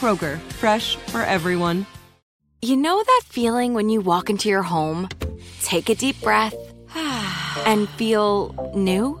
Kroger, fresh for everyone. You know that feeling when you walk into your home, take a deep breath, and feel new?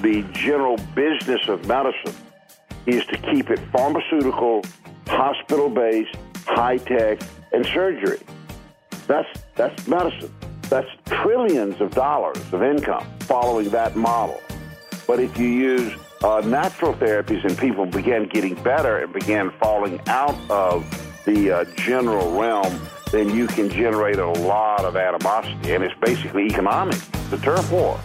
The general business of medicine is to keep it pharmaceutical, hospital based, high tech, and surgery. That's, that's medicine. That's trillions of dollars of income following that model. But if you use uh, natural therapies and people began getting better and began falling out of the uh, general realm, then you can generate a lot of animosity. And it's basically economic. The turf war.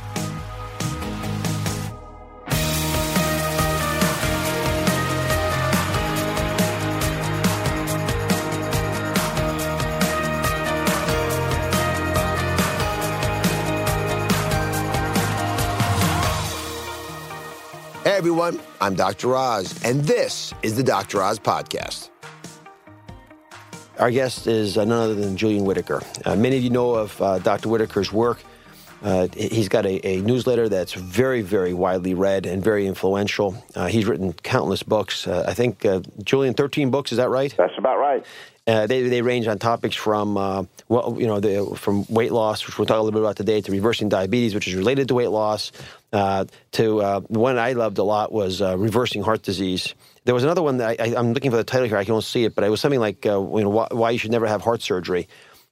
Everyone, I'm Dr. Oz, and this is the Dr. Oz Podcast. Our guest is none other than Julian Whitaker. Uh, many of you know of uh, Dr. Whitaker's work. Uh, he's got a, a, newsletter that's very, very widely read and very influential. Uh, he's written countless books. Uh, I think, uh, Julian, 13 books, is that right? That's about right. Uh, they, they range on topics from uh, well you know the, from weight loss, which we'll talk a little bit about today, to reversing diabetes, which is related to weight loss, uh, to uh, the one I loved a lot was uh, reversing heart disease. There was another one that I, am looking for the title here. I can't see it, but it was something like uh, you know why, why, you should never have heart surgery,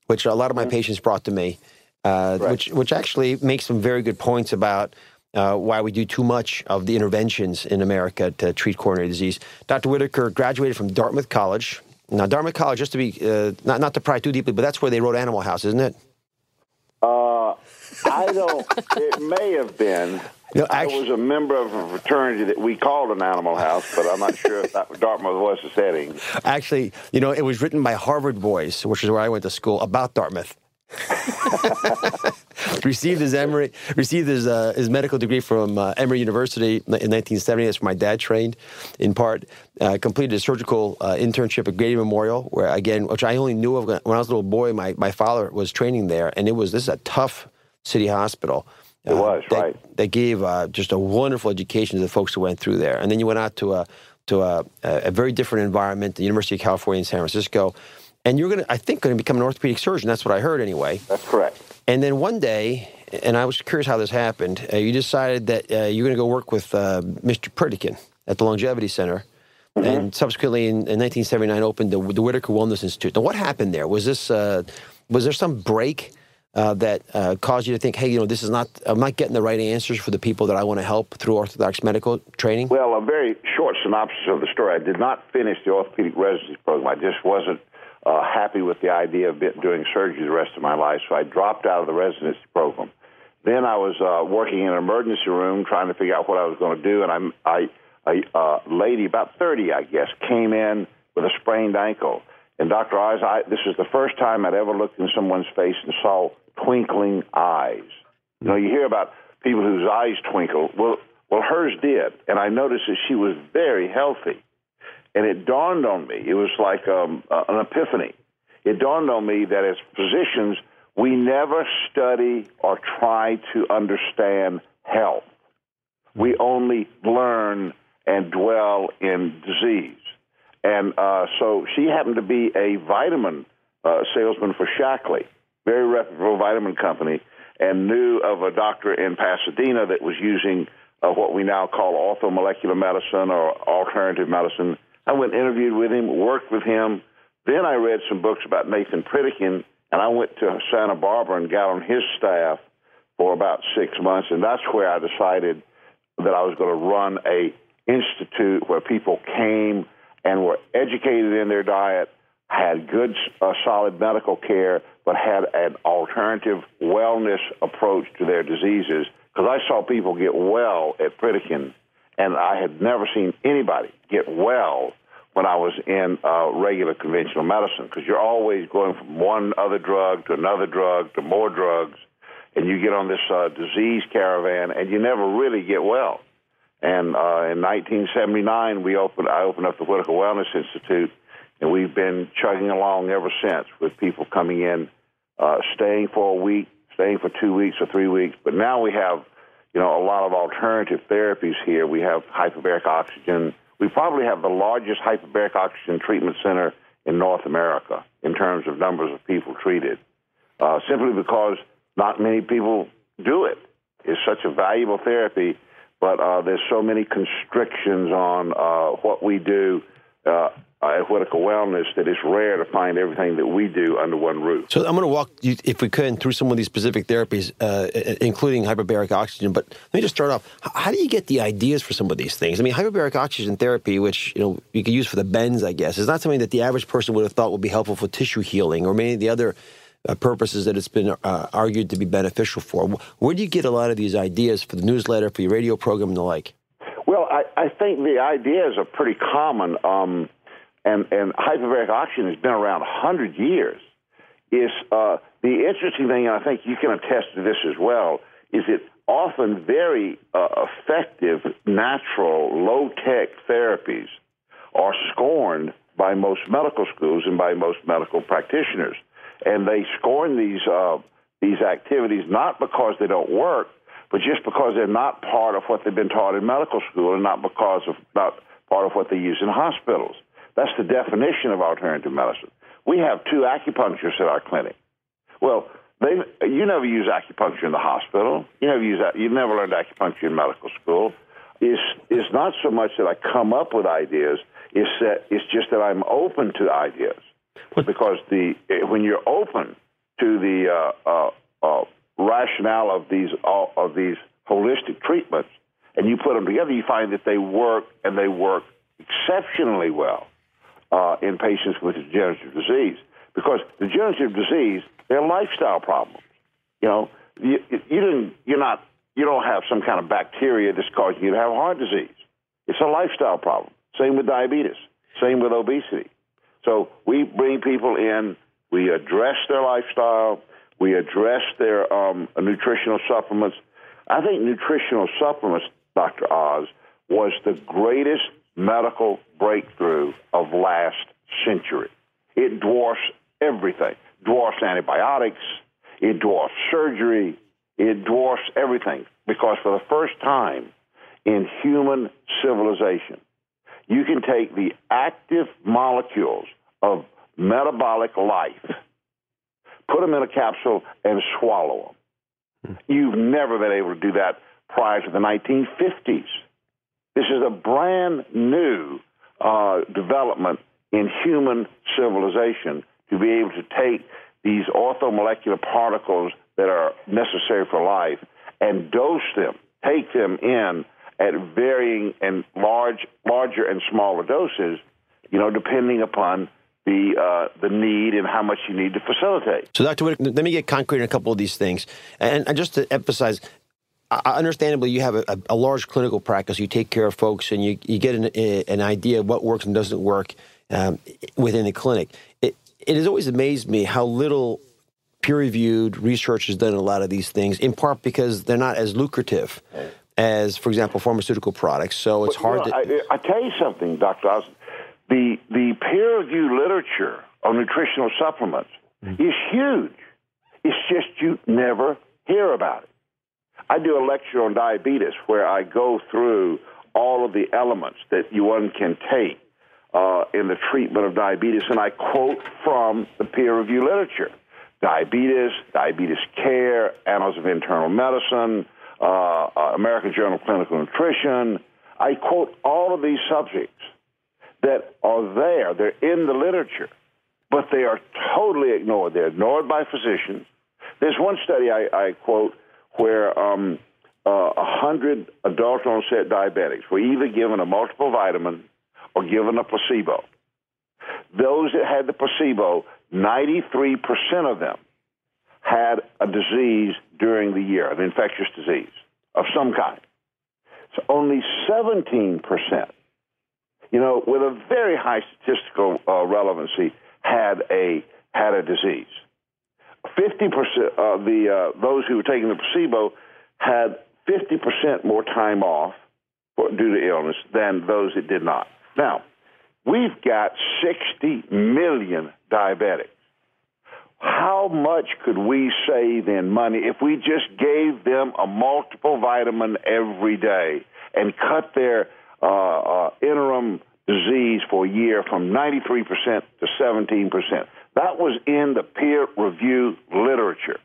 which a lot of my mm-hmm. patients brought to me, right. which which actually makes some very good points about. why we do too much of the interventions in America to treat coronary disease. Dr. Whitaker graduated from Dartmouth College, now, Dartmouth College, just to be uh, not not to pry too deeply, but that's where they wrote Animal House, isn't it? Uh, I don't. it may have been. No, actually, I was a member of a fraternity that we called an Animal House, but I'm not sure if that Dartmouth was the setting. Actually, you know, it was written by Harvard boys, which is where I went to school, about Dartmouth. received his Emory, received his uh, his medical degree from uh, Emory University in 1970. That's where my dad trained, in part. Uh, completed a surgical uh, internship at Grady Memorial, where again, which I only knew of when I was a little boy. My my father was training there, and it was this is a tough city hospital. It was they, right. They gave uh, just a wonderful education to the folks who went through there, and then you went out to a to a, a very different environment, the University of California in San Francisco and you're going to, I think, going to become an orthopedic surgeon. That's what I heard anyway. That's correct. And then one day, and I was curious how this happened, uh, you decided that uh, you're going to go work with uh, Mr. Pritikin at the Longevity Center. Mm-hmm. And subsequently, in, in, 1979, opened the, the Whitaker Wellness Institute. Now, what happened there? Was this uh, was there some break uh, that uh, caused you to think, hey, you know, this is not, I'm not getting the right answers for the people that I want to help through orthodox medical training? Well, a very short synopsis of the story. I did not finish the orthopedic residency program. I just wasn't uh, happy with the idea of doing surgery the rest of my life, so I dropped out of the residency program. Then I was uh, working in an emergency room trying to figure out what I was going to do, and I'm, I, a uh, lady, about 30, I guess, came in with a sprained ankle. And Dr. Oz, I, this is the first time I'd ever looked in someone's face and saw twinkling eyes. You know, you hear about people whose eyes twinkle. Well, well, hers did, and I noticed that she was very healthy. and it dawned on me. It was like um, uh, an epiphany. It dawned on me that as physicians, we never study or try to understand health. We only learn and dwell in disease. And uh, so she happened to be a vitamin uh, salesman for Shaklee, very reputable vitamin company, and knew of a doctor in Pasadena that was using uh, what we now call orthomolecular medicine or alternative medicine. I went interviewed with him, worked with him. Then I read some books about Nathan Pritikin, and I went to Santa Barbara and got on his staff for about six months, and that's where I decided that I was going to run a institute where people came and were educated in their diet, had good, uh, solid medical care, but had an alternative wellness approach to their diseases. Because I saw people get well at Pritikin, and I had never seen anybody get well when I was in uh, regular conventional medicine. Because you're always going from one other drug to another drug to more drugs, and you get on this uh, disease caravan, and you never really get well. And uh, in 1979, we opened. I opened up the Whitaker Wellness Institute, and we've been chugging along ever since with people coming in, uh, staying for a week, staying for two weeks or three weeks. But now we have, you know, a lot of alternative therapies here. We have hyperbaric oxygen. We probably have the largest hyperbaric oxygen treatment center in North America in terms of numbers of people treated, uh, simply because not many people do it. It's such a valuable therapy but uh, there's so many constrictions on uh, what we do uh, at Whitaker Wellness that it's rare to find everything that we do under one roof. So I'm going to walk you, if we could, through some of these specific therapies, uh, including hyperbaric oxygen. But let me just start off. How do you get the ideas for some of these things? I mean, hyperbaric oxygen therapy, which you know you could use for the bends, I guess, is not something that the average person would have thought would be helpful for tissue healing or many of the other uh, purposes that it's been uh, argued to be beneficial for. Where do you get a lot of these ideas for the newsletter, for your radio program, and the like? Well, I, I think the ideas are pretty common, um, and, and hyperbaric oxygen has been around 100 years. Is uh, the interesting thing, and I think you can attest to this as well, is that often very uh, effective, natural, low tech therapies are scorned by most medical schools and by most medical practitioners and they scorn these uh, these activities not because they don't work, but just because they're not part of what they've been taught in medical school, and not because of not part of what they use in hospitals. That's the definition of alternative medicine. We have two acupuncturists at our clinic. Well, they you never use acupuncture in the hospital. You never use that. You never learned acupuncture in medical school. It's it's not so much that I come up with ideas. It's that it's just that I'm open to ideas because the eh, when you're open to the uh, uh, uh, rationale of these of these holistic treatments, and you put them together, you find that they work and they work exceptionally well uh, in patients with degenerative disease. Because degenerative disease, they're lifestyle problems. You know, you, you didn't, you're not, you don't have some kind of bacteria that's causing you to have heart disease. It's a lifestyle problem. Same with diabetes. Same with obesity. So we bring people in, we address their lifestyle, we address their um, nutritional supplements. I think nutritional supplements, Dr. Oz, was the greatest medical breakthrough of last century. It dwarfs everything. Dwarfs antibiotics, it dwarfs surgery, it dwarfs everything because for the first time in human civilization, you can take the active molecules of metabolic life, put them in a capsule, and swallow them. Hmm. You've never been able to do that prior to the 1950s. This is a brand new uh, development in human civilization to be able to take these orthomolecular particles that are necessary for life and dose them, take them in at varying and large, larger and smaller doses, you know, depending upon the uh, the need and how much you need to facilitate. So, Dr. Whitaker, let me get concrete on a couple of these things, and, and just to emphasize. Understandably, you have a, a, large clinical practice. You take care of folks, and you, you get an, an idea of what works and doesn't work um, within the clinic. It, it has always amazed me how little peer-reviewed research is done on a lot of these things. In part because they're not as lucrative as, for example, pharmaceutical products. So it's well, hard you know, to. I, I, tell you something, Doctor Oz. the the peer reviewed literature on nutritional supplements mm-hmm. is huge. It's just you never hear about it. I do a lecture on diabetes where I go through all of the elements that one can take uh, in the treatment of diabetes, and I quote from the peer reviewed literature diabetes, diabetes care, Annals of Internal Medicine, uh, uh, American Journal of Clinical Nutrition. I quote all of these subjects that are there, they're in the literature, but they are totally ignored. They're ignored by physicians. There's one study I, I quote where um, uh, 100 adult onset diabetics were either given a multiple vitamin or given a placebo. Those that had the placebo, 93% of them had a disease during the year, an infectious disease of some kind. So only 17%, you know, with a very high statistical uh, relevancy, had a had a disease. 50% of the uh, those who were taking the placebo had 50% more time off due to illness than those that did not. Now, we've got 60 million diabetics. How much could we save in money if we just gave them a multiple vitamin every day and cut their uh, uh, interim disease for a year from 93% to 17%? That was in the peer review literature.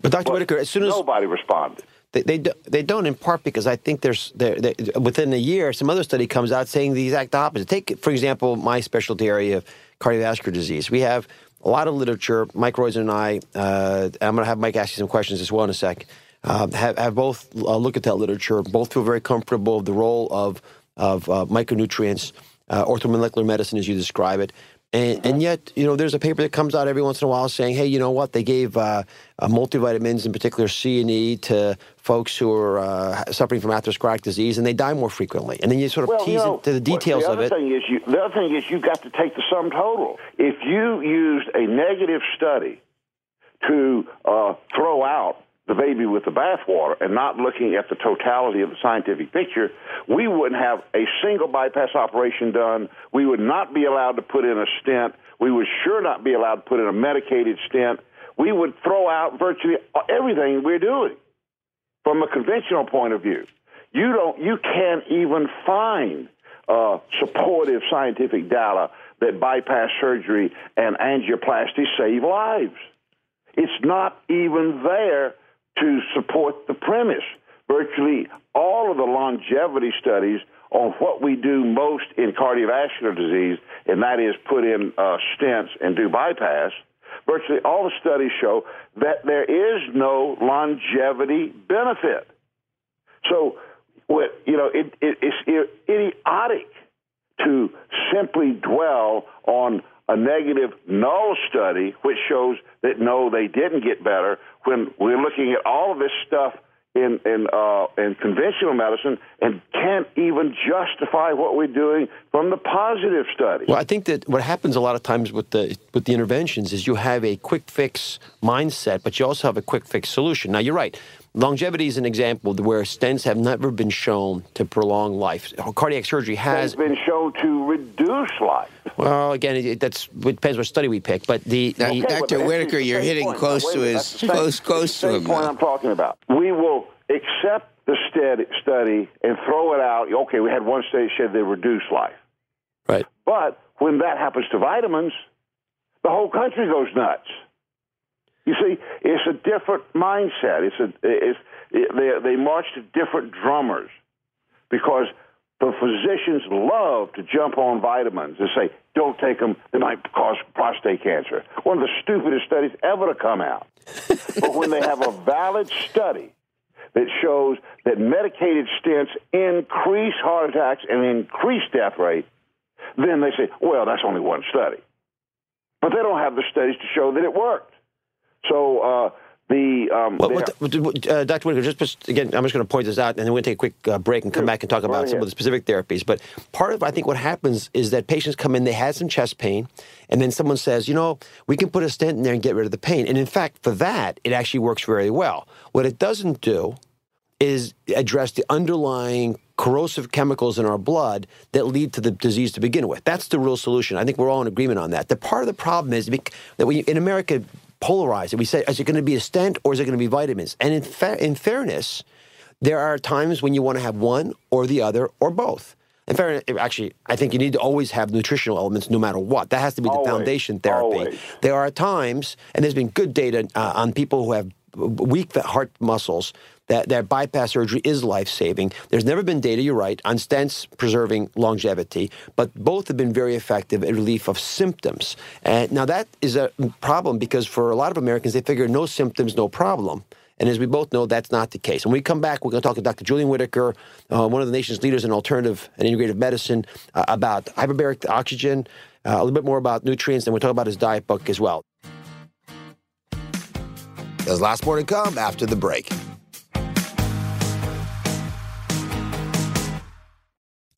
But Dr. But Whitaker, as soon as nobody responded, they, they, they don't in part because I think there's they're, within a year some other study comes out saying the exact opposite. Take for example my specialty area of cardiovascular disease. We have a lot of literature. Mike Roizen and I, uh, I'm going to have Mike ask you some questions as well in a sec. Uh, have, have both uh, look at that literature. Both feel very comfortable with the role of of uh, micronutrients, uh, orthomolecular medicine as you describe it, and, and, yet, you know, there's a paper that comes out every once in a while saying, hey, you know what? They gave uh, uh, multivitamins, in particular C and E, to folks who are uh, suffering from atherosclerotic disease, and they die more frequently. And then you sort of well, tease you know, into the details the of it. Thing is you, the other thing is you've got to take the sum total. If you used a negative study to uh, throw out the baby with the bathwater and not looking at the totality of the scientific picture, we wouldn't have a single bypass operation done. We would not be allowed to put in a stent. We would sure not be allowed to put in a medicated stent. We would throw out virtually everything we're doing from a conventional point of view. You don't, you can't even find uh, supportive scientific data that bypass surgery and angioplasty save lives. It's not even there to support the premise. Virtually all of the longevity studies on what we do most in cardiovascular disease, and that is put in uh, stents and do bypass, virtually all the studies show that there is no longevity benefit. So, you know, it, it, it's idiotic to simply dwell on a negative null study which shows that no, they didn't get better when we're looking at all of this stuff in in uh, in conventional medicine and can't even justify what we're doing from the positive study. Well, I think that what happens a lot of times with the with the interventions is you have a quick fix mindset, but you also have a quick fix solution. Now, you're right. Longevity is an example where stents have never been shown to prolong life. Cardiac surgery has been shown to reduce life. Well, again, it, that's it depends what study we pick. But the, the okay, Dr. Whitaker, you're hitting point. close to his close close to him. Point I'm talking about. We will accept the study and throw it out. Okay, we had one study that said they reduce life. Right. But when that happens to vitamins, the whole country goes nuts. You see, it's a different mindset. It's a it's it, they they march to different drummers because the physicians love to jump on vitamins and say, "Don't take them; they might cause prostate cancer." One of the stupidest studies ever to come out. but when they have a valid study that shows that medicated stents increase heart attacks and increase death rate, then they say, "Well, that's only one study." But they don't have the studies to show that it worked. So uh, the um, well, what, uh, Dr. Whitaker, just, just, again, I'm just going to point this out, and then we're going to take a quick uh, break and come sure. back and talk about some of the specific therapies. But part of I think what happens is that patients come in, they had some chest pain, and then someone says, you know, we can put a stent in there and get rid of the pain. And in fact, for that, it actually works very well. What it doesn't do is address the underlying corrosive chemicals in our blood that lead to the disease to begin with. That's the real solution. I think we're all in agreement on that. The part of the problem is that we in America polarize it. We say, is it going to be a stent or is it going to be vitamins? And in, fa- in fairness, there are times when you want to have one or the other or both. In fairness, actually, I think you need to always have nutritional elements no matter what. That has to be the always, foundation therapy. Always. There are times, and there's been good data uh, on people who have weak heart muscles that, that bypass surgery is life saving. There's never been data, you're right, on stents preserving longevity, but both have been very effective in relief of symptoms. And now that is a problem because for a lot of Americans, they figure no symptoms, no problem. And as we both know, that's not the case. And when we come back, we're going to talk to Dr. Julian Whitaker, uh, one of the nation's leaders in alternative and integrative medicine, uh, about hyperbaric oxygen, uh, a little bit more about nutrients, and we'll talk about his diet book as well. There's lots more to come after the break.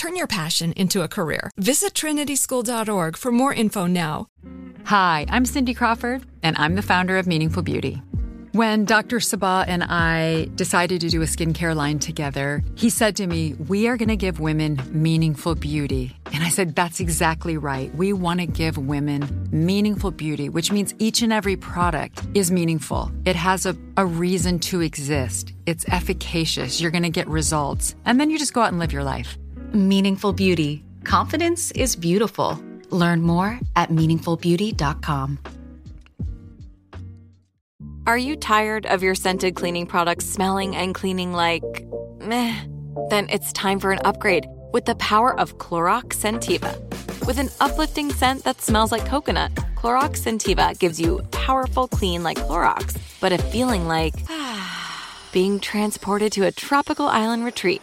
Turn your passion into a career. Visit trinityschool.org for more info now. Hi, I'm Cindy Crawford, and I'm the founder of Meaningful Beauty. When Dr. Sebagh and I decided to do a skincare line together, he said to me, We are going to give women meaningful beauty. And I said, That's exactly right. We want to give women meaningful beauty, which means each and every product is meaningful. It has a, a reason to exist, it's efficacious. You're going to get results. And then you just go out and live your life. Meaningful Beauty. Confidence is beautiful. Learn more at meaningfulbeauty.com. Are you tired of your scented cleaning products smelling and cleaning like meh? Then it's time for an upgrade with the power of Clorox Scentiva. With an uplifting scent that smells like coconut, Clorox Scentiva gives you powerful clean like Clorox, but a feeling like being transported to a tropical island retreat.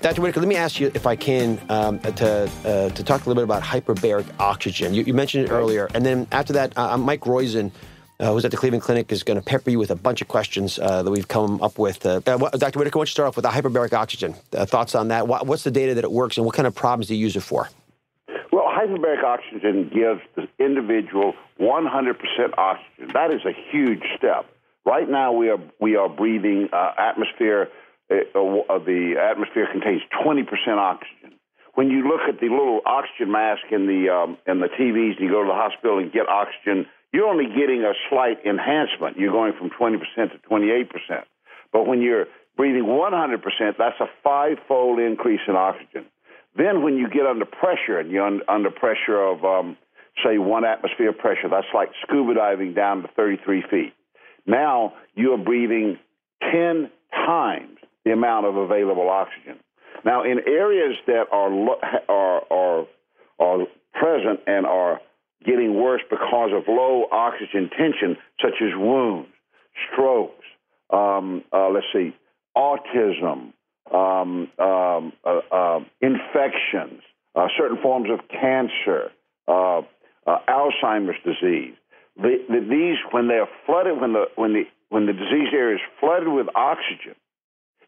Dr. Whitaker, let me ask you, if I can, um, to uh, to talk a little bit about hyperbaric oxygen. You, you mentioned it earlier, and then after that, uh, Mike Roizen, uh, who's at the Cleveland Clinic, is going to pepper you with a bunch of questions uh, that we've come up with. Uh, uh, Dr. Whitaker, why don't you start off with the hyperbaric oxygen? thoughts on that? What, what's the data that it works, and what kind of problems do you use it for? Well, hyperbaric oxygen gives the individual 100% oxygen. That is a huge step. Right now, we are we are breathing atmosphere uh, the atmosphere contains 20% oxygen. When you look at the little oxygen mask in the um, in the TVs, and you go to the hospital and get oxygen, you're only getting a slight enhancement. You're going from 20% to 28%. But when you're breathing 100%, that's a five-fold increase in oxygen. Then when you get under pressure, and you're under pressure of, um, say, one atmosphere pressure, that's like scuba diving down to 33 feet. Now you're breathing 10 times the amount of available oxygen. Now, in areas that are are are, are present and are getting worse because of low oxygen tension, such as wounds, strokes, um, uh, let's see, autism, um, um, uh, uh, infections, certain forms of cancer, uh, uh, Alzheimer's disease. The, the, these, when they are flooded, when the when the when the disease area is flooded with oxygen,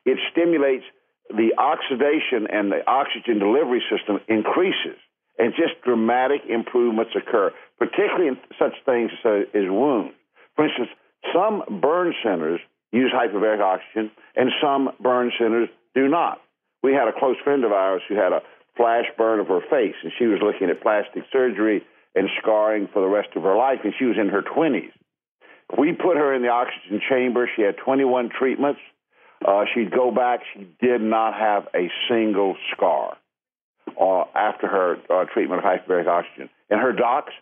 it stimulates the oxidation and the oxygen delivery system increases, and just dramatic improvements occur, particularly in such things as wounds. For instance, some burn centers use hyperbaric oxygen, and some burn centers do not. We had a close friend of ours who had a flash burn of her face, and she was looking at plastic surgery and scarring for the rest of her life, and she was in her 20s. We put her in the oxygen chamber. She had 21 treatments. Uh, she'd go back. She did not have a single scar. uh, after her uh, treatment of hyperbaric oxygen. And her docs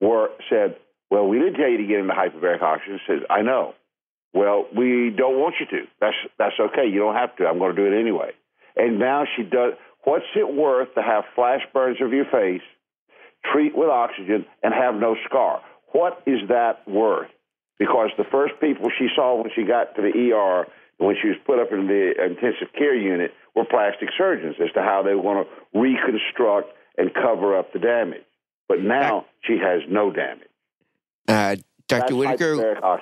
were said, "Well, we didn't tell you to get into hyperbaric oxygen." Says, "I know." Well, we don't want you to. That's that's okay. You don't have to. I'm going to do it anyway. And now she does. What's it worth to have flash burns of your face, treat with oxygen, and have no scar? What is that worth? Because the first people she saw when she got to the ER, when she was put up in the intensive care unit, were plastic surgeons as to how they want to reconstruct and cover up the damage. But now she has no damage. Uh, Dr. Whitaker.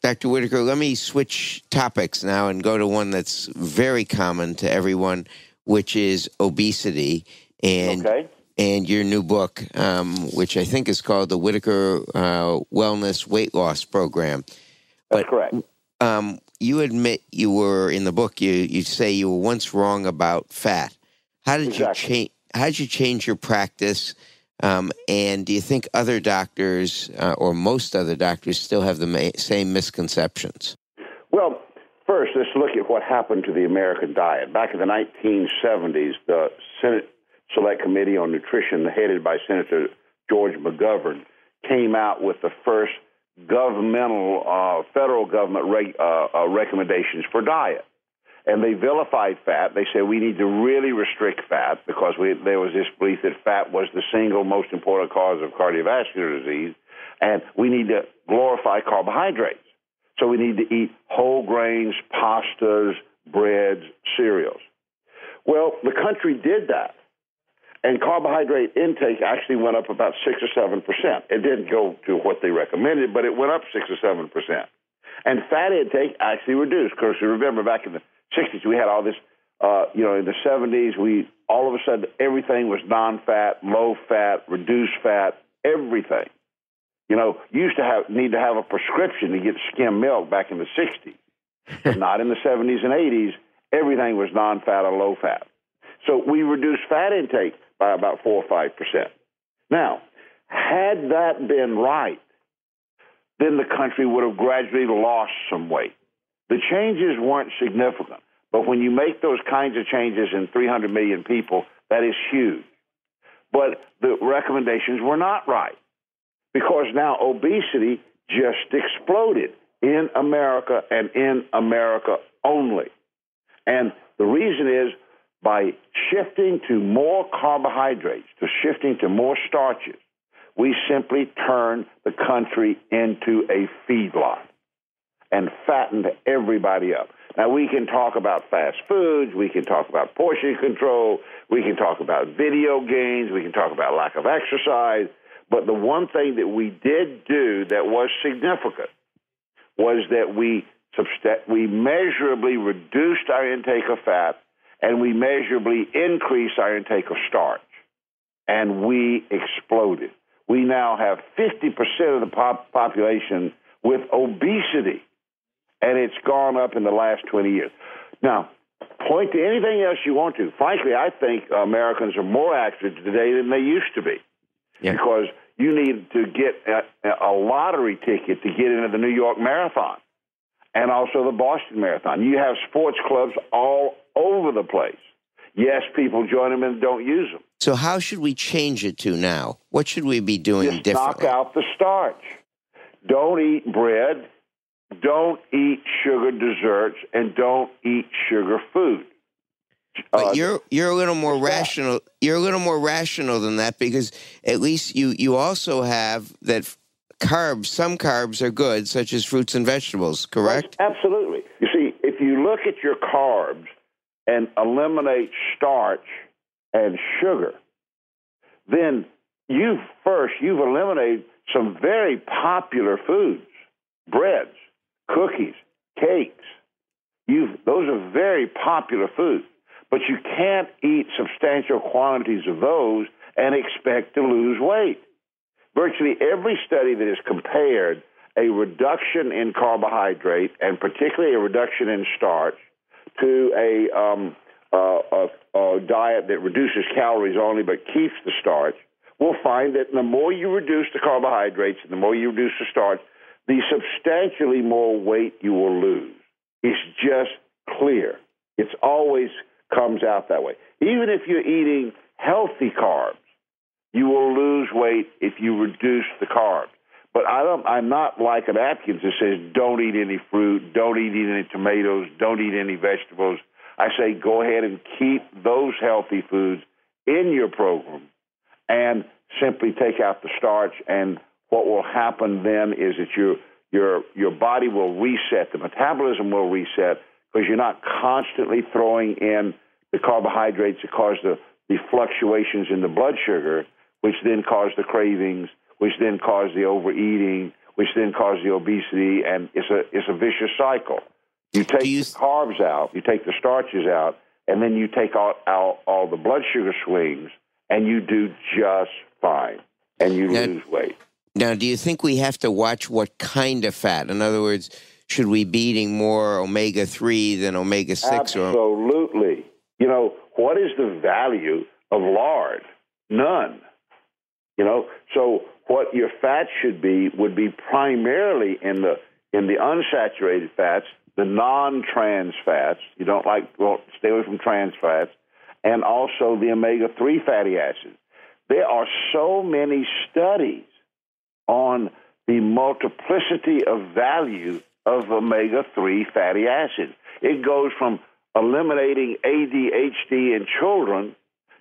Dr. Whitaker, let me switch topics now and go to one that's very common to everyone, which is obesity. And Okay. and your new book, um, which I think is called the Whitaker uh, Wellness Weight Loss Program. That's correct. Um, you admit you were in the book. You you say you were once wrong about fat. How did you change? How did you change your practice? Um, and do you think other doctors uh, or most other doctors still have the ma- same misconceptions? Well, first, let's look at what happened to the American diet. Back in the 1970s, the Senate Select Committee on Nutrition, headed by Senator George McGovern, came out with the first governmental, uh, federal government reg- uh, uh, recommendations for diet. And they vilified fat. They said we need to really restrict fat because we, there was this belief that fat was the single most important cause of cardiovascular disease. And we need to glorify carbohydrates. So we need to eat whole grains, pastas, breads, cereals. Well, the country did that. And carbohydrate intake actually went up about 6 or 7%. It didn't go to what they recommended, but it went up 6 or 7%. And fat intake actually reduced. Of course, you remember back in the 60s, we had all this, uh, you know, in the 70s, we all of a sudden everything was non fat, low fat, reduced fat, everything. You know, you used to have need to have a prescription to get skim milk back in the 60s. Not in the 70s and 80s. Everything was non fat or low fat. So we reduced fat intake by about 4 or 5%. Now, had that been right, then the country would have gradually lost some weight. The changes weren't significant, but when you make those kinds of changes in 300 million people, that is huge. But the recommendations were not right because now obesity just exploded in America and in America only. And the reason is by shifting to more carbohydrates, to shifting to more starches, we simply turn the country into a feedlot and fattened everybody up. Now, we can talk about fast foods, we can talk about portion control, we can talk about video games, we can talk about lack of exercise, but the one thing that we did do that was significant was that we we measurably reduced our intake of fat and we measurably increased our intake of starch. And we exploded. We now have 50% of the pop- population with obesity, and it's gone up in the last 20 years. Now, point to anything else you want to. Frankly, I think Americans are more active today than they used to be Yeah. because you need to get a, a lottery ticket to get into the New York Marathon and also the Boston Marathon. You have sports clubs all over the place. Yes, people join them and don't use them. So, how should we change it to now? What should we be doing Just differently? knock out the starch. Don't eat bread. Don't eat sugar desserts, and don't eat sugar food. But Uh, you're you're a little more that. rational. You're a little more rational than that because at least you you also have that carbs. Some carbs are good, such as fruits and vegetables. Correct. Absolutely. You see, if you look at your carbs and eliminate starch and sugar, then you first you've eliminated some very popular foods, breads, cookies, cakes. You've those are very popular foods, but you can't eat substantial quantities of those and expect to lose weight. Virtually every study that has compared a reduction in carbohydrate and particularly a reduction in starch to a, um, uh, a, a diet that reduces calories only but keeps the starch will find that the more you reduce the carbohydrates and the more you reduce the starch, the substantially more weight you will lose. It's just clear. It's always comes out that way. Even if you're eating healthy carbs, you will lose weight if you reduce the carbs. But I don't, I'm not like an Atkins that says don't eat any fruit, don't eat any tomatoes, don't eat any vegetables. I say go ahead and keep those healthy foods in your program and simply take out the starch. And what will happen then is that your your your body will reset, the metabolism will reset because you're not constantly throwing in the carbohydrates that cause the, the fluctuations in the blood sugar, which then cause the cravings, which then cause the overeating, which then cause the obesity, and it's a it's a vicious cycle. You take you... the carbs out, you take the starches out, and then you take out, out all the blood sugar swings, and you do just fine, and you now, lose weight. Now, do you think we have to watch what kind of fat? In other words, should we be eating more omega three than omega six? Absolutely. Or... You know what is the value of lard? None. You know, so what your fat should be would be primarily in the in the unsaturated fats, the non-trans fats. You don't like well, stay away from trans fats, and also the omega-3 fatty acids. There are so many studies on the multiplicity of value of omega-3 fatty acids. It goes from eliminating ADHD in children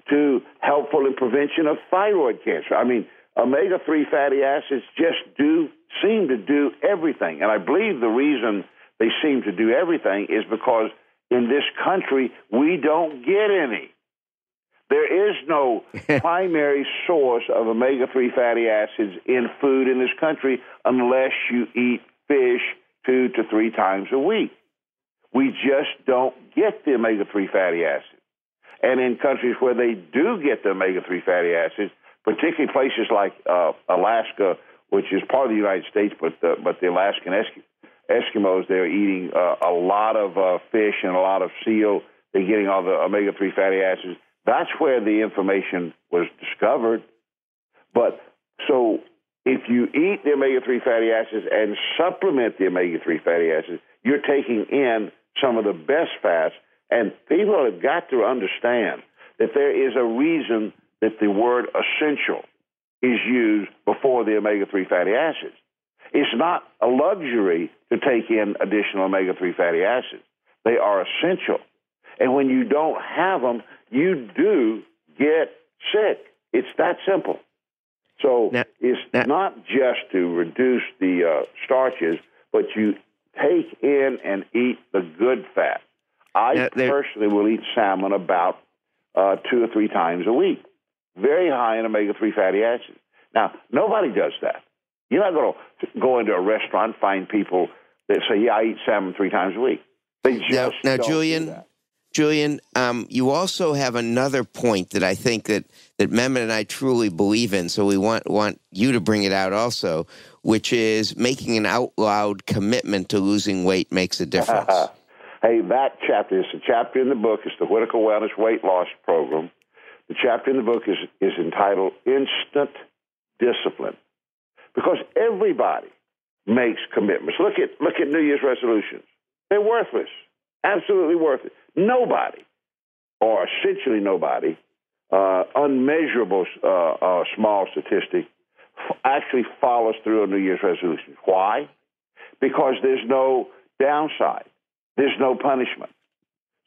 to helpful in prevention of thyroid cancer. I mean, omega 3 fatty acids just do seem to do everything. And I believe the reason they seem to do everything is because in this country, we don't get any. There is no primary source of omega 3 fatty acids in food in this country unless you eat fish two to three times a week. We just don't get the omega 3 fatty acids. And in countries where they do get the omega 3 fatty acids, particularly places like uh, Alaska, which is part of the United States, but the, but the Alaskan Eskimos, they're eating uh, a lot of uh, fish and a lot of seal. They're getting all the omega 3 fatty acids. That's where the information was discovered. But so if you eat the omega 3 fatty acids and supplement the omega 3 fatty acids, you're taking in some of the best fats and people have got to understand that there is a reason that the word essential is used before the omega 3 fatty acids. It's not a luxury to take in additional omega 3 fatty acids, they are essential. And when you don't have them, you do get sick. It's that simple. So now, it's now, not just to reduce the uh, starches, but you take in and eat the good fat. I now, personally will eat salmon about uh, two or three times a week. Very high in omega 3 fatty acids. Now, nobody does that. You're not going to go into a restaurant find people that say, "Yeah, I eat salmon three times a week." They just now, now Julian. Julian, um, you also have another point that I think that that Mehmet and I truly believe in. So we want want you to bring it out also, which is making an out loud commitment to losing weight makes a difference. Hey, that chapter is a chapter in the book. It's the Whitaker Wellness Weight Loss Program. The chapter in the book is, is entitled Instant Discipline. Because everybody makes commitments. Look at, look at New Year's resolutions. They're worthless, absolutely worthless. Nobody, or essentially nobody, uh, unmeasurable uh, uh, small statistic, f- actually follows through on New Year's resolutions. Why? Because there's no downside. There's no punishment.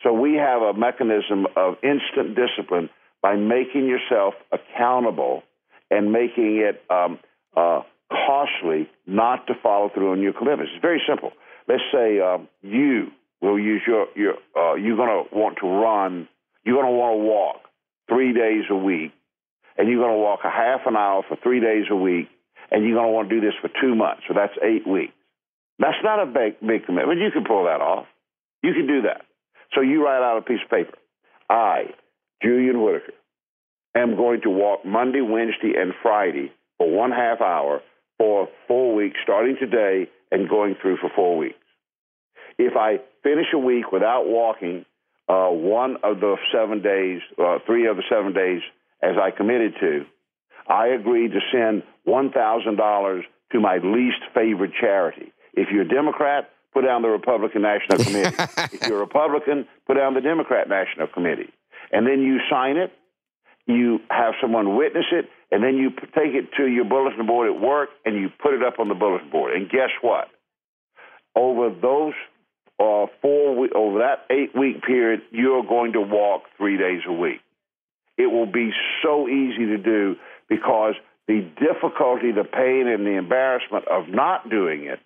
So we have a mechanism of instant discipline by making yourself accountable and making it um, uh, costly not to follow through on your commitments. It's very simple. Let's say um, you will use your your uh, you're going to want to run. You're going to want to walk three days a week, and you're going to walk a half an hour for three days a week, and you're going to want to do this for two months. So that's eight weeks. That's not a big big commitment. You can pull that off. You can do that. So you write out a piece of paper. I, Julian Whitaker, am going to walk Monday, Wednesday, and Friday for one half hour for four weeks, starting today and going through for four weeks. If I finish a week without walking uh, one of the seven days, uh, three of the seven days, as I committed to, I agreed to send $1,000 to my least favorite charity. If you're a Democrat, put down the Republican National Committee. if you're a Republican, put down the Democrat National Committee. And then you sign it, you have someone witness it, and then you take it to your bulletin board at work and you put it up on the bulletin board. And guess what? Over those uh, four over that eight week period, you're going to walk three days a week. It will be so easy to do because the difficulty, the pain, and the embarrassment of not doing it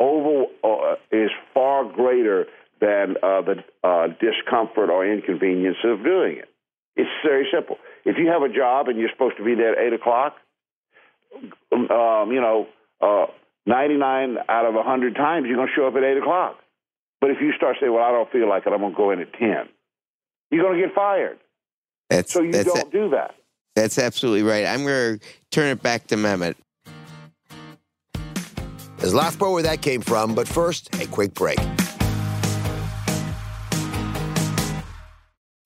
over uh, is far greater than uh, the uh, discomfort or inconvenience of doing it. It's very simple. If you have a job and you're supposed to be there at eight o'clock, um, you know, uh, 99 out of 100 times you're going to show up at 8 o'clock. But if you start saying, well, I don't feel like it, I'm going to go in at 10, you're going to get fired. That's, so you that's don't a, do that. That's absolutely right. I'm going to turn it back to Mehmet. His last part where that came from, but first, a quick break.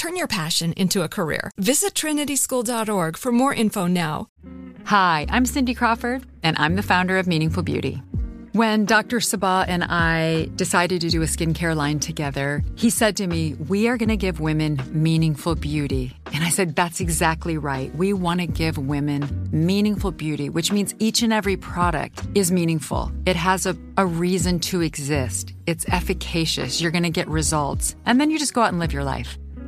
Turn your passion into a career. Visit trinityschool.org for more info now. Hi, I'm Cindy Crawford, and I'm the founder of Meaningful Beauty. When Dr. Sebagh and I decided to do a skincare line together, he said to me, We are going to give women meaningful beauty. And I said, That's exactly right. We want to give women meaningful beauty, which means each and every product is meaningful. It has a, a reason to exist, it's efficacious. You're going to get results. And then you just go out and live your life.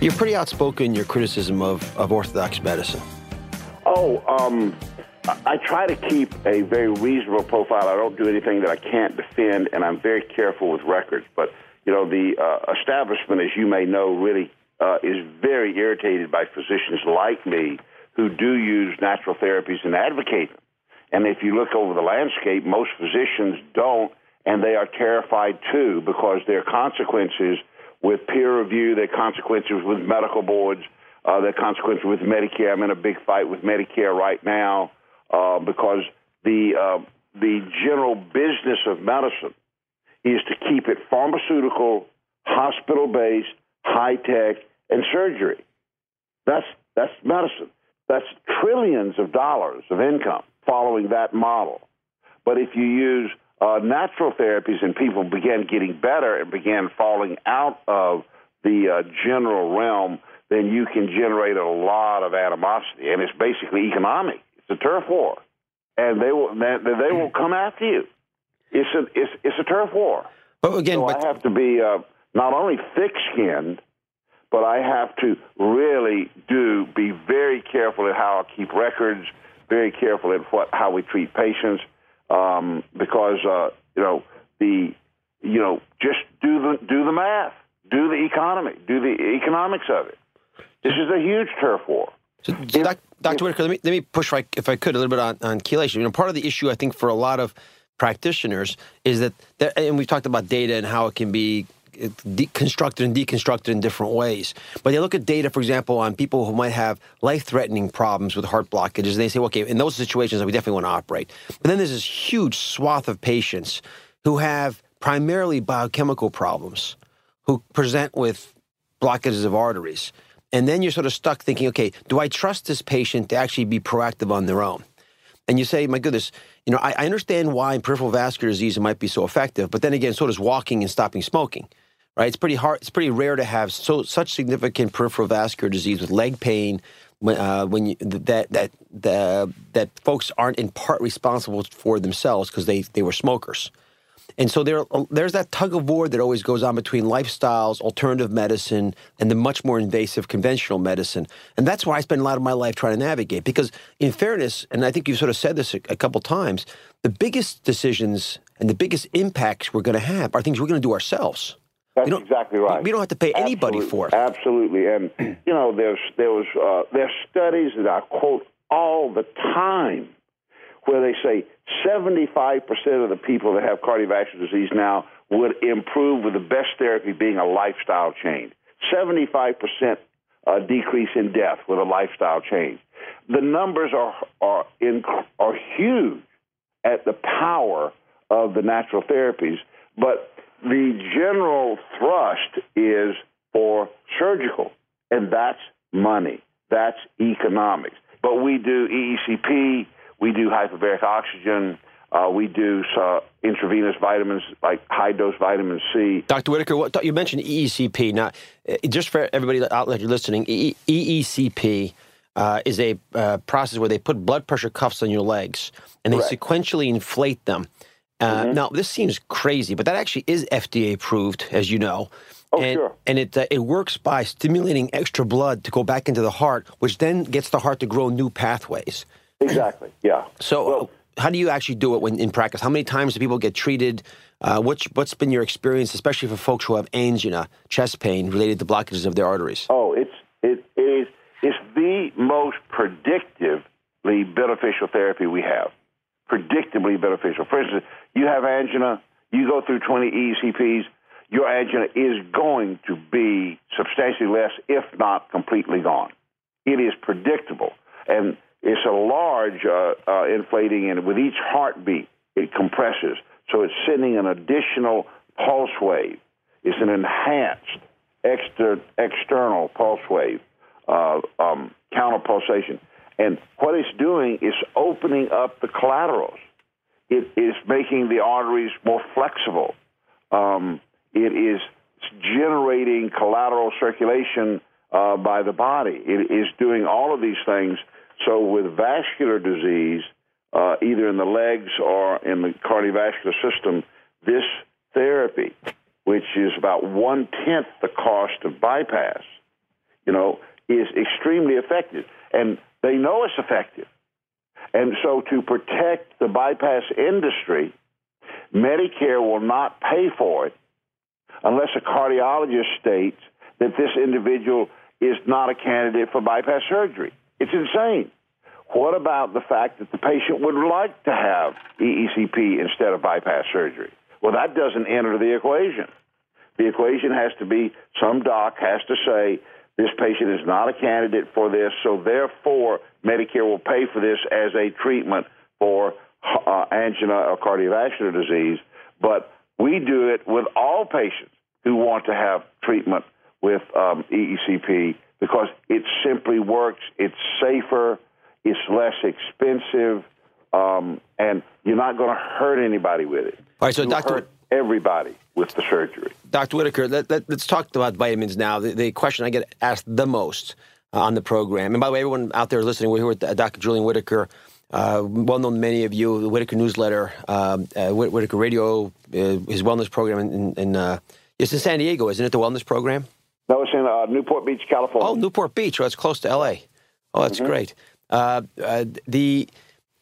You're pretty outspoken in your criticism of, of Orthodox medicine. Oh, um, I try to keep a very reasonable profile. I don't do anything that I can't defend, and I'm very careful with records. But, you know, the uh, establishment, as you may know, really uh, is very irritated by physicians like me who do use natural therapies and advocate them. And if you look over the landscape, most physicians don't, and they are terrified too because their consequences with peer review, there are consequences with medical boards, uh, are consequences with Medicare. I'm in a big fight with Medicare right now uh, because the uh, the general business of medicine is to keep it pharmaceutical, hospital based, high tech, and surgery. That's that's medicine. That's trillions of dollars of income following that model. But if you use uh, natural therapies and people began getting better and began falling out of the uh, general realm, then you can generate a lot of animosity, and it's basically economic. It's a turf war, and they will they, they will come after you. It's a it's it's a turf war. But again, so but, I have to be uh, not only thick-skinned, but I have to really do be very careful at how I keep records, very careful at what how we treat patients um, because uh, you know the you know just do the do the math, do the economy, do the economics of it. This is a huge turf war. So, so doc, Dr. Whitaker, let me let me push right, if I could a little bit on, on chelation. You know, part of the issue I think for a lot of practitioners is that, that and we've talked about data and how it can be constructed and deconstructed in different ways. But they look at data, for example, on people who might have life-threatening problems with heart blockages. And they say, okay, in those situations, we definitely want to operate. But then there's this huge swath of patients who have primarily biochemical problems, who present with blockages of arteries. And then you're sort of stuck thinking, okay, do I trust this patient to actually be proactive on their own? And you say, my goodness, you know, I, I understand why peripheral vascular disease might be so effective, but then again, so does walking and stopping smoking right? It's pretty hard. It's pretty rare to have so such significant peripheral vascular disease with leg pain when, uh, when you, that that the, that folks aren't in part responsible for themselves because they they were smokers. And so there, there's that tug of war that always goes on between lifestyles, alternative medicine, and the much more invasive conventional medicine. And that's why I spend a lot of my life trying to navigate. Because, in fairness, and I think you've sort of said this a, a couple times, the biggest decisions and the biggest impacts we're going to have are things we're going to do ourselves. That's exactly right. We don't have to pay anybody Absolutely. for it. Absolutely, and you know, there's there was uh, there's studies that I quote all the time where they say 75% of the people that have cardiovascular disease now would improve with the best therapy being a lifestyle change. 75% uh, decrease in death with a lifestyle change. The numbers are are in, are huge at the power of the natural therapies, but the general thrust is for surgical, and that's money, that's economics. But we do EECP, we do hyperbaric oxygen, uh, we do uh, intravenous vitamins like high dose vitamin C. Dr. Whitaker, what, you mentioned EECP. Now, uh, just for everybody out there listening, EECP uh, is a uh, process where they put blood pressure cuffs on your legs and they Correct. sequentially inflate them. Uh, Mm-hmm. Now, this seems crazy, but that actually is FDA approved, as you know. Oh, and, sure. And it uh, it works by stimulating extra blood to go back into the heart, which then gets the heart to grow new pathways. Exactly, yeah. So, Well- how do you actually do it when in practice? How many times do people get treated? Uh, what's what's been your experience, especially for folks who have angina, chest pain related to blockages of their arteries? Oh, it's it is it's the most predictively beneficial therapy we have. Predictably beneficial. For instance, you have angina, you go through 20 ECPs, your angina is going to be substantially less, if not completely gone. It is predictable, and it's a large uh, uh, inflating, and with each heartbeat, it compresses. So it's sending an additional pulse wave. It's an enhanced exter- external pulse wave, uh, um, counter pulsation. And what it's doing is opening up the collaterals. It is making the arteries more flexible. Um, it is generating collateral circulation uh, by the body. It is doing all of these things. So, with vascular disease, uh, either in the legs or in the cardiovascular system, this therapy, which is about one tenth the cost of bypass, you know, is extremely effective. And they know it's effective. And so, to protect the bypass industry, Medicare will not pay for it unless a cardiologist states that this individual is not a candidate for bypass surgery. It's insane. What about the fact that the patient would like to have EECP instead of bypass surgery? Well, that doesn't enter the equation. The equation has to be some doc has to say this patient is not a candidate for this, so therefore Medicare will pay for this as a treatment for uh, angina or cardiovascular disease. But we do it with all patients who want to have treatment with um, EECP because it simply works. It's safer, it's less expensive, um, and you're not going to hurt anybody with it. All right, so You'll hurt everybody with the surgery. Dr. Whitaker, let, let, us talk about vitamins now. The, the question I get asked the most uh, on the program, and by the way, everyone out there listening, we're here with uh, Dr. Julian Whitaker, uh, well known to many of you, the Whitaker newsletter, um, uh, Whitaker Radio, uh, his wellness program, in, in, uh, it's in San Diego, isn't it? The wellness program. That was in uh, Newport Beach, California. Oh, Newport Beach. Well, that's close to L.A. Oh, that's great. Uh, uh, the,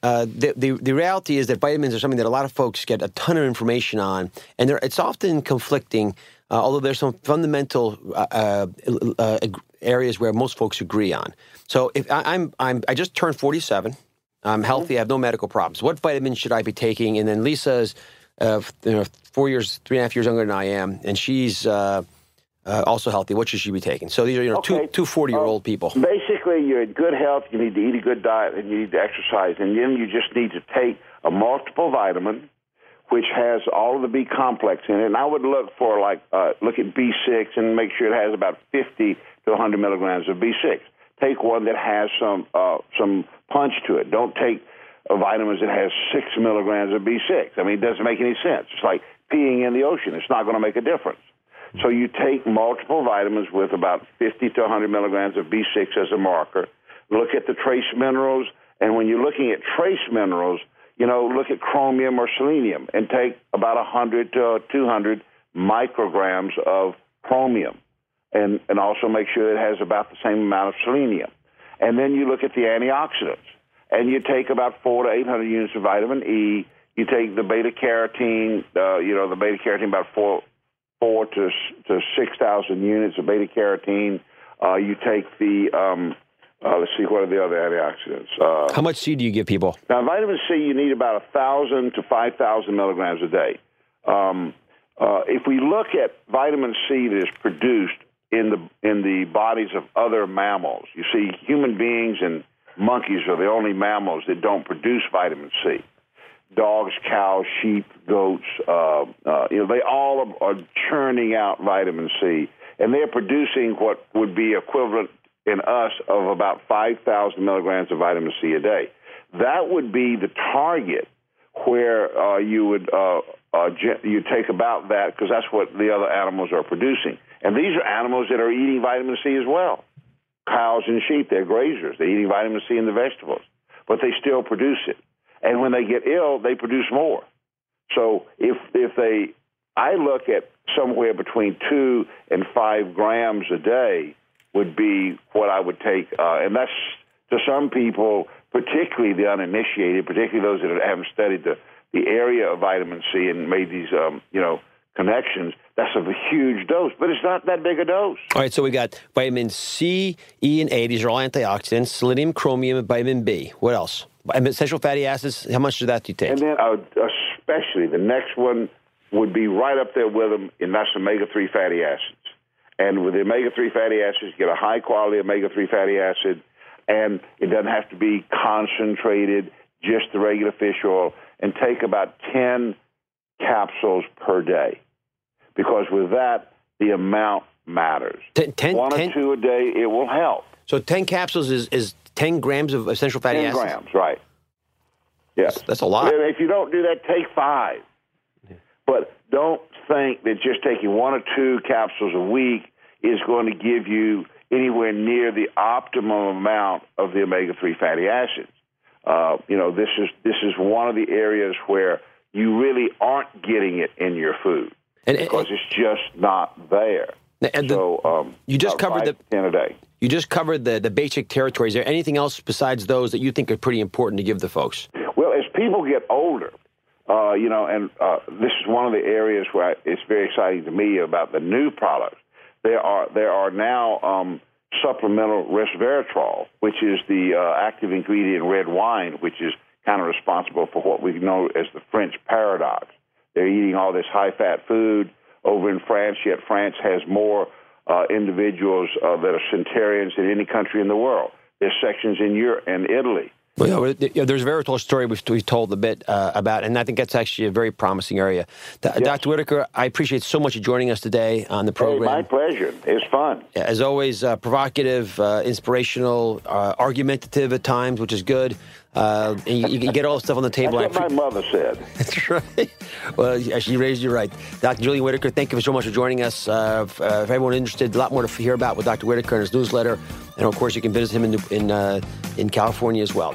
uh, the the the reality is that vitamins are something that a lot of folks get a ton of information on, and they're, it's often conflicting. Uh, although there's some fundamental uh, uh, uh, areas where most folks agree on. So if I, I'm I'm I just turned 47. I'm healthy. I have no medical problems. What vitamins should I be taking? And then Lisa's, uh, you know, four years, three and a half years younger than I am, and she's uh, also healthy. What should she be taking? So these are you know Okay. two two 40 year old people. Basically, you're in good health. You need to eat a good diet, and you need to exercise. And then you just need to take a multiple vitamin, which has all of the B complex in it. And I would look for like uh, look at B6 and make sure it has about 50 to to 100 milligrams of B6. Take one that has some uh, some punch to it. Don't take a vitamins that has six milligrams of B6. I mean, it doesn't make any sense. It's like peeing in the ocean. It's not going to make a difference. So you take multiple vitamins with about 50 to 100 milligrams of B6 as a marker. Look at the trace minerals, and when you're looking at trace minerals, you know, look at chromium or selenium and take about 100 to 200 micrograms of chromium, and and also make sure it has about the same amount of selenium. And then you look at the antioxidants, and you take about four to 800 units of vitamin E. You take the beta carotene, uh, you know, the beta carotene about four four to to six thousand units of beta carotene. Uh, you take the um, uh, let's see, what are the other antioxidants? Uh, How much C do you give people? Now, vitamin C, you need about a thousand to five thousand milligrams a day. Um, uh, if we look at vitamin C that is produced in the in the bodies of other mammals, you see, human beings and monkeys are the only mammals that don't produce vitamin C dogs, cows, sheep, goats, uh, uh, you know, they all are, are churning out vitamin C, and they're producing what would be equivalent in us of about 5,000 milligrams of vitamin C a day. That would be the target where uh, you would uh, uh, you take about that because that's what the other animals are producing, and these are animals that are eating vitamin C as well. Cows and sheep, they're grazers. They're eating vitamin C in the vegetables, but they still produce it. And when they get ill, they produce more. So if if they, I look at somewhere between two and five grams a day would be what I would take, uh, and that's to some people, particularly the uninitiated, particularly those that haven't studied the the area of vitamin C and made these um, you know connections. That's a huge dose, but it's not that big a dose. All right, so we got vitamin C, E, and A. These are all antioxidants. Selenium, chromium, and vitamin B. What else? Essential fatty acids. How much of that do you take? And then, uh, especially the next one would be right up there with them, and that's omega three fatty acids. And with the omega three fatty acids, you get a high quality omega three fatty acid, and it doesn't have to be concentrated, just the regular fish oil. And take about ten capsules per day, because with that, the amount matters. Ten, ten, One ten, or two a day, it will help. So ten capsules is, is 10 grams of essential fatty 10 acids? grams, right. Yes. That's, that's, a lot. And If you don't do that, take five. Yeah. But don't think that just taking one or two capsules a week is going to give you anywhere near the optimum amount of the omega 3 fatty acids. Uh, you know, this is, this is one of the areas where you really aren't getting it in your food and, because and, it's just not there. And so um, you just covered the ten a day. You just covered the, the basic territories. Is there anything else besides those that you think are pretty important to give the folks? Well, as people get older, uh, you know, and uh, this is one of the areas where it's very exciting to me about the new products. There are there are now um, supplemental resveratrol, which is the uh, active ingredient in red wine, which is kind of responsible for what we know as the French paradox. They're eating all this high fat food over in France, yet France has more uh, individuals uh, that are centenarians in any country in the world. There's sections in Europe and Italy. Well, yeah, there's a very tall story we've, we've told a bit uh, about, and I think that's actually a very promising area. yes. Dr. Whitaker, I appreciate so much you joining us today on the program. Hey, my pleasure. It's fun. As always, uh, provocative, uh, inspirational, uh, argumentative at times, which is good. Uh, and you, you, get all the stuff on the table. That's what my mother said. That's right. Well, she raised you right. Dr. Julian Whitaker, thank you so much for joining us. Uh, if, uh, if everyone interested, a lot more to hear about with Dr. Whitaker in his newsletter. And of course, you can visit him in, in, uh, in California as well.